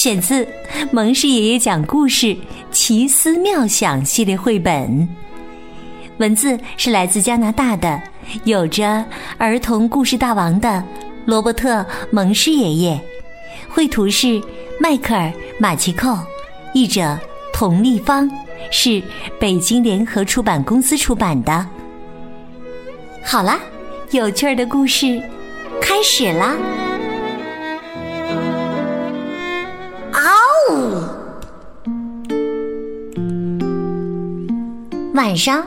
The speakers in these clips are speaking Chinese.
选自《蒙氏爷爷讲故事奇思妙想》系列绘本，文字是来自加拿大的。有着儿童故事大王的罗伯特·蒙氏爷爷，绘图是迈克尔·马奇寇，译者童立方，是北京联合出版公司出版的。好啦，有趣儿的故事开始啦！晚上。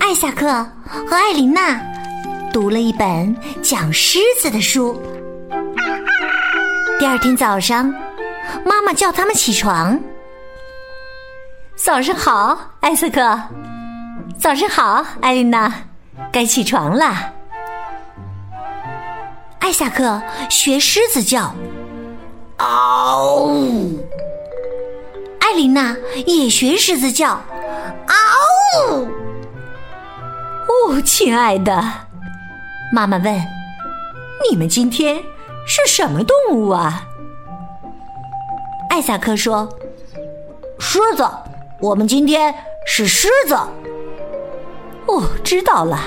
艾萨克和艾琳娜读了一本讲狮子的书。第二天早上，妈妈叫他们起床。早上好，艾萨克。早上好，艾琳娜。该起床了。艾萨克学狮子叫，嗷！艾琳娜也学狮子叫，哦！哦，亲爱的，妈妈问：“你们今天是什么动物啊？”艾萨克说：“狮子，我们今天是狮子。”哦，知道了，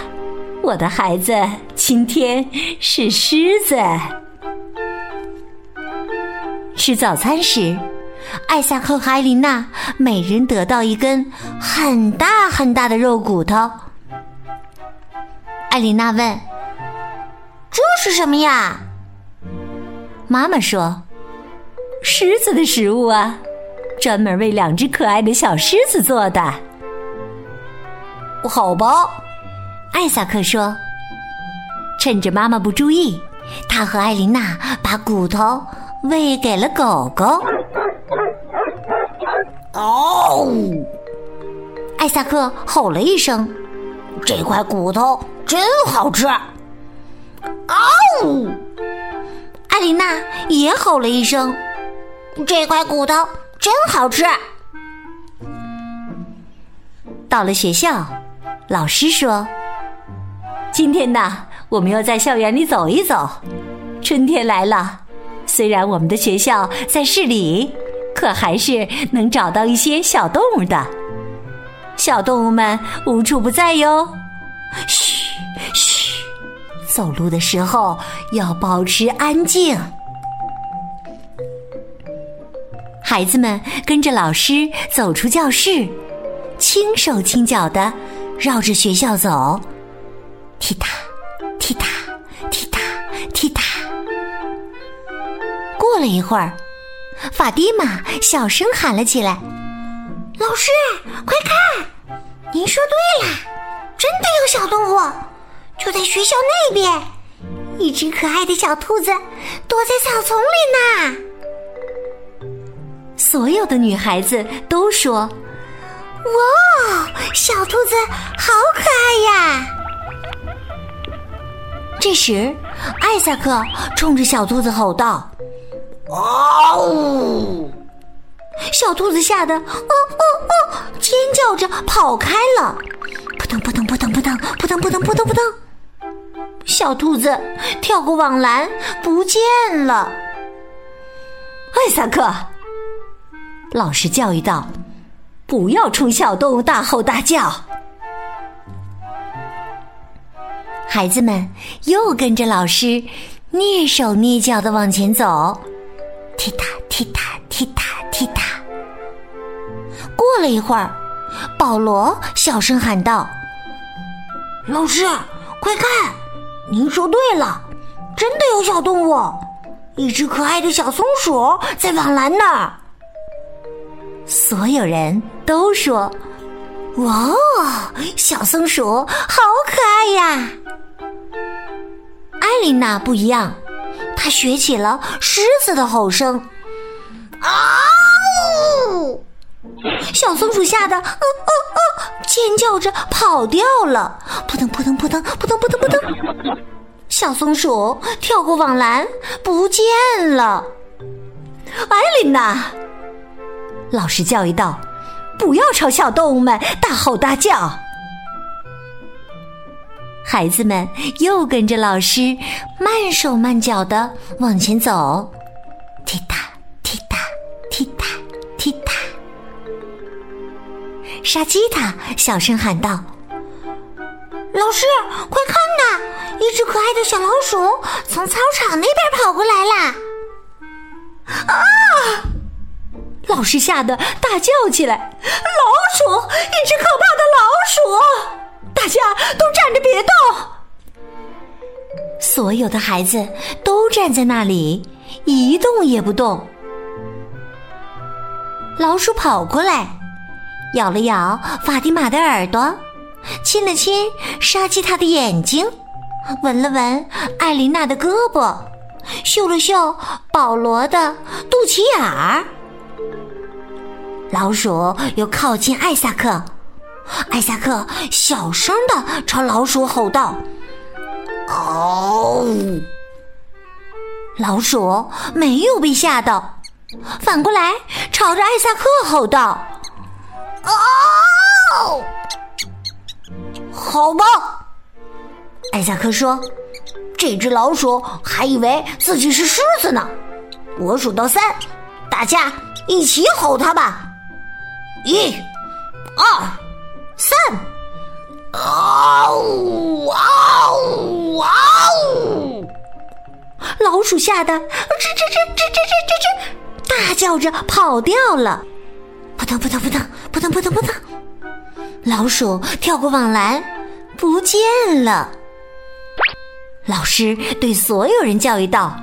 我的孩子，今天是狮子。吃早餐时，艾萨克和艾琳娜每人得到一根很大很大的肉骨头。艾琳娜问：“这是什么呀？”妈妈说：“狮子的食物啊，专门为两只可爱的小狮子做的。”好吧，艾萨克说：“趁着妈妈不注意，他和艾琳娜把骨头喂给了狗狗。”哦！艾萨克吼了一声：“这块骨头！”真好吃！嗷！艾琳娜也吼了一声：“这块骨头真好吃！”到了学校，老师说：“今天呢，我们要在校园里走一走。春天来了，虽然我们的学校在市里，可还是能找到一些小动物的。小动物们无处不在哟。”嘘。嘘，走路的时候要保持安静。孩子们跟着老师走出教室，轻手轻脚的绕着学校走，踢踏，踢踏，踢踏，踢踏。过了一会儿，法蒂玛小声喊了起来：“老师，快看！您说对了，真的有小动物。”就在学校那边，一只可爱的小兔子躲在草丛里呢。所有的女孩子都说：“哇，小兔子好可爱呀！”这时，艾萨克冲着小兔子吼道：“哦！”小兔子吓得“哦哦哦”尖叫着跑开了。扑腾扑腾扑腾扑腾扑腾扑腾扑腾扑腾。小兔子跳过网栏不见了。艾萨克，老师教育道：“不要冲小动物大吼大叫。”孩子们又跟着老师蹑手蹑脚的往前走，踢踏踢踏踢踏踢踏。过了一会儿，保罗小声喊道：“老师，快看！”您说对了，真的有小动物，一只可爱的小松鼠在网篮那儿。所有人都说：“哇，小松鼠好可爱呀！”艾琳娜不一样，他学起了狮子的吼声：“啊呜！”小松鼠吓得嗯嗯嗯，尖叫着跑掉了。扑腾扑腾扑腾扑腾扑腾扑腾，小松鼠跳过网栏不见了。艾琳娜，老师教育道：“不要朝小动物们大吼大叫。”孩子们又跟着老师慢手慢脚的往前走，踢踏踢踏踢踏踢踏。沙基塔小声喊道：“老师，快看呐，一只可爱的小老鼠从操场那边跑过来啦！”啊！老师吓得大叫起来：“老鼠，一只可怕的老鼠！”大家都站着别动。所有的孩子都站在那里，一动也不动。老鼠跑过来，咬了咬法蒂玛的耳朵，亲了亲沙基塔的眼睛，闻了闻艾琳娜的胳膊，嗅了嗅保罗的肚脐眼儿。老鼠又靠近艾萨克。艾萨克小声的朝老鼠吼道：“嗷！”老鼠没有被吓到，反过来朝着艾萨克吼道：“嗷！”好吧，艾萨克说：“这只老鼠还以为自己是狮子呢。我数到三，大家一起吼它吧！一、二。”三，嗷呜嗷呜嗷呜！老鼠吓得吱吱吱吱吱吱吱，大叫着跑掉了。扑腾扑腾扑腾扑腾扑腾扑腾，老鼠跳过网栏，不见了。老师对所有人教育道：“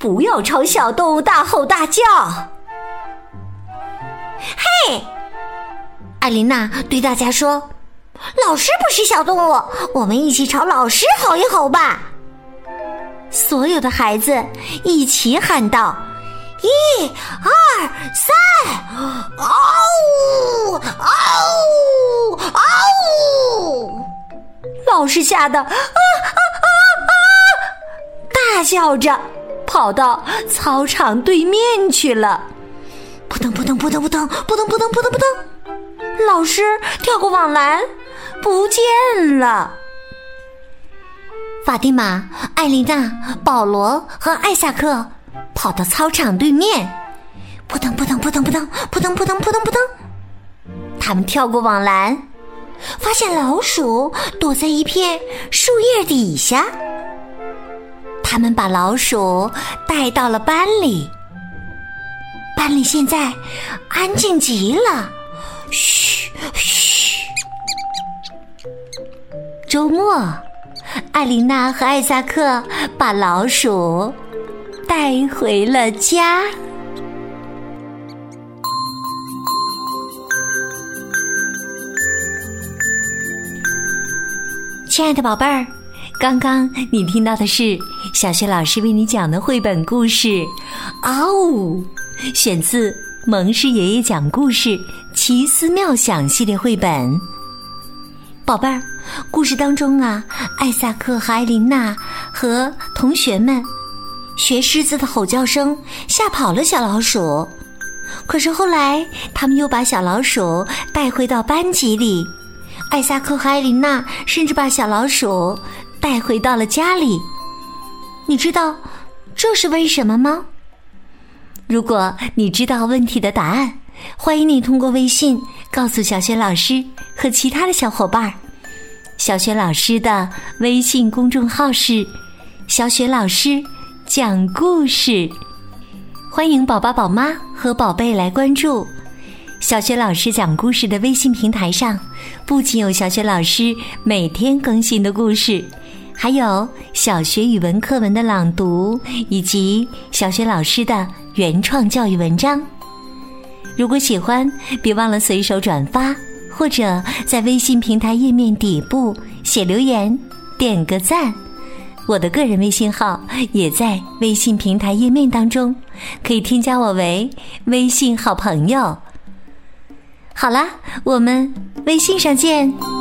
不要朝小动物大吼大叫。”嘿。艾琳娜对大家说：“老师不是小动物，我们一起朝老师吼一吼吧！”所有的孩子一起喊道：“一、二、三！”嗷呜！嗷呜！嗷呜！老师吓得啊啊啊啊！大叫着跑到操场对面去了。扑腾扑腾扑腾扑腾扑腾扑腾扑腾扑腾。老师跳过网栏，不见了。法蒂玛、艾丽娜、保罗和艾萨克跑到操场对面，扑腾扑腾扑腾扑腾扑腾扑腾扑腾扑腾。他们跳过网栏，发现老鼠躲在一片树叶底下。他们把老鼠带到了班里，班里现在安静极了。嘘嘘。周末，艾琳娜和艾萨克把老鼠带回了家。亲爱的宝贝儿，刚刚你听到的是小学老师为你讲的绘本故事《嗷呜》，选自蒙氏爷爷讲故事。奇思妙想系列绘本，宝贝儿，故事当中啊，艾萨克和艾琳娜和同学们学狮子的吼叫声吓跑了小老鼠，可是后来他们又把小老鼠带回到班级里，艾萨克和艾琳娜甚至把小老鼠带回到了家里。你知道这是为什么吗？如果你知道问题的答案。欢迎你通过微信告诉小雪老师和其他的小伙伴儿。小雪老师的微信公众号是“小雪老师讲故事”，欢迎宝宝、宝妈和宝贝来关注。小雪老师讲故事的微信平台上，不仅有小雪老师每天更新的故事，还有小学语文课文的朗读以及小学老师的原创教育文章。如果喜欢，别忘了随手转发，或者在微信平台页面底部写留言，点个赞。我的个人微信号也在微信平台页面当中，可以添加我为微信好朋友。好啦，我们微信上见。